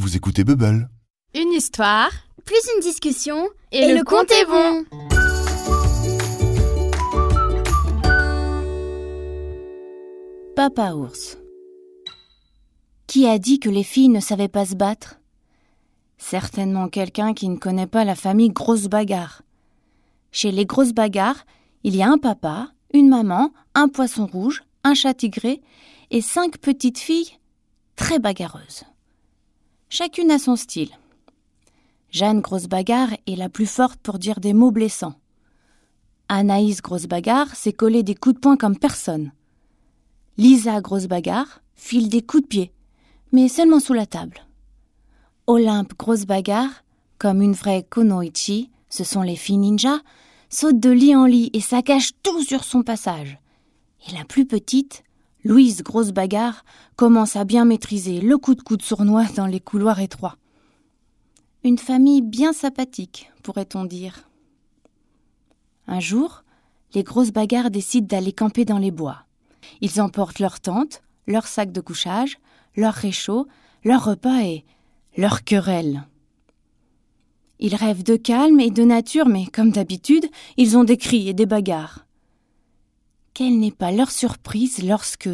Vous écoutez Bubble. Une histoire Plus une discussion et, le, compte est bon. Papa ours. Qui a dit que les filles ne savaient pas se battre? Certainement quelqu'un qui ne connaît pas la famille Grosse Bagarre. Chez les Grosses Bagarres, il y a un papa, une maman, un poisson rouge, un chat tigré et cinq petites filles très bagarreuses. Chacune a son style. Jeanne Grosse Bagarre est la plus forte pour dire des mots blessants. Anaïs Grosse Bagarre sait coller des coups de poing comme personne. Lisa Grosse Bagarre file des coups de pied, mais seulement sous la table. Olympe Grosse Bagarre, comme une vraie Konoichi, ce sont les filles ninja, saute de lit en lit et saccage tout sur son passage. Et la plus petite, Louise Grosse Bagarre, commence à bien maîtriser le coup de coude sournois dans les couloirs étroits. Une famille bien sympathique, pourrait-on dire. Un jour, les grosses bagarres décident d'aller camper dans les bois. Ils emportent leur tente, leur sac de couchage, leur réchaud, leur repas et leur querelle. Ils rêvent de calme et de nature, mais comme d'habitude, ils ont des cris et des bagarres. Quelle n'est pas leur surprise lorsque,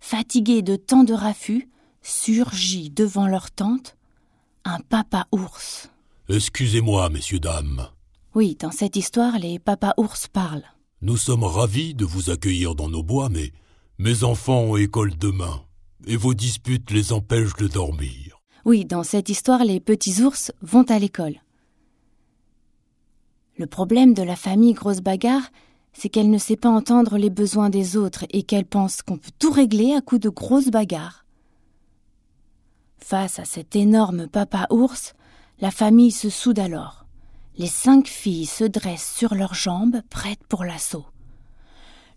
fatigués de tant de raffus, surgit devant leur tente un papa ours. Excusez-moi, messieurs, dames. Oui, dans cette histoire, les papas ours parlent. Nous sommes ravis de vous accueillir dans nos bois, mais mes enfants ont école demain, et vos disputes les empêchent de dormir. Oui, dans cette histoire, les petits ours vont à l'école. Le problème de la famille grosse bagarre, c'est qu'elle ne sait pas entendre les besoins des autres et qu'elle pense qu'on peut tout régler à coups de grosses bagarres. Face à cet énorme papa ours, la famille se soude alors. Les cinq filles se dressent sur leurs jambes, prêtes pour l'assaut.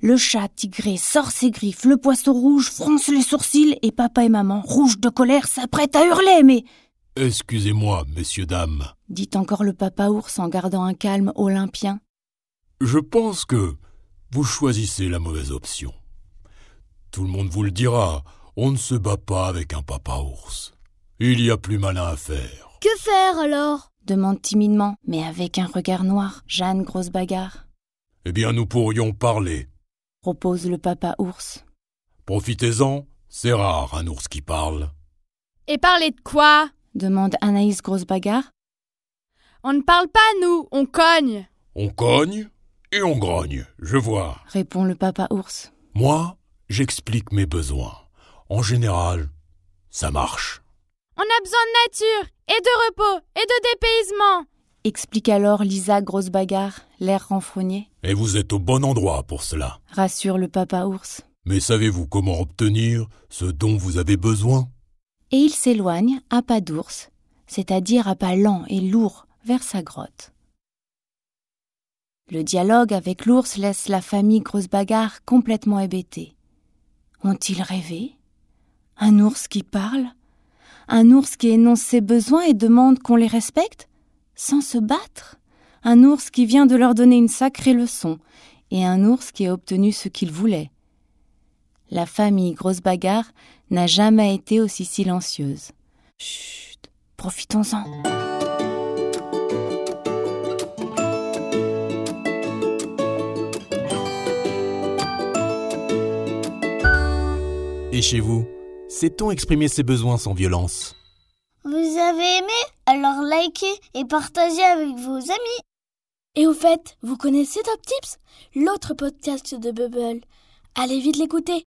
Le chat tigré sort ses griffes, le poisson rouge fronce les sourcils et papa et maman, rouges de colère, s'apprêtent à hurler, mais Excusez-moi, messieurs, dames. dit encore le papa ours en gardant un calme olympien. Je pense que vous choisissez la mauvaise option. Tout le monde vous le dira, on ne se bat pas avec un papa ours. Il y a plus malin à faire. Que faire alors? Demande timidement, mais avec un regard noir, Jeanne Grosse Bagarre. Eh bien, nous pourrions parler. Propose le papa ours. Profitez-en, c'est rare un ours qui parle. Et parler de quoi? Demande Anaïs Grosse Bagarre. On ne parle pas, nous, on cogne. On cogne? Et on grogne, je vois. répond le papa ours. Moi, j'explique mes besoins. En général, ça marche. On a besoin de nature, et de repos, et de dépaysement. Explique alors Lisa Grosse Bagarre, l'air renfrogné. Et vous êtes au bon endroit pour cela. Rassure le papa ours. Mais savez-vous comment obtenir ce dont vous avez besoin? Et il s'éloigne à pas d'ours, c'est-à-dire à pas lent et lourd, vers sa grotte. Le dialogue avec l'ours laisse la famille Grosse Bagarre complètement hébétée. Ont-ils rêvé? Un ours qui parle? Un ours qui énonce ses besoins et demande qu'on les respecte? Sans se battre? Un ours qui vient de leur donner une sacrée leçon et un ours qui a obtenu ce qu'il voulait? La famille Grosse Bagarre n'a jamais été aussi silencieuse. Chut, profitons-en. Chez vous, sait-on exprimer ses besoins sans violence? Vous avez aimé? Alors likez et partagez avec vos amis. Et au fait, vous connaissez Top Tips? L'autre podcast de Bubble. Allez vite l'écouter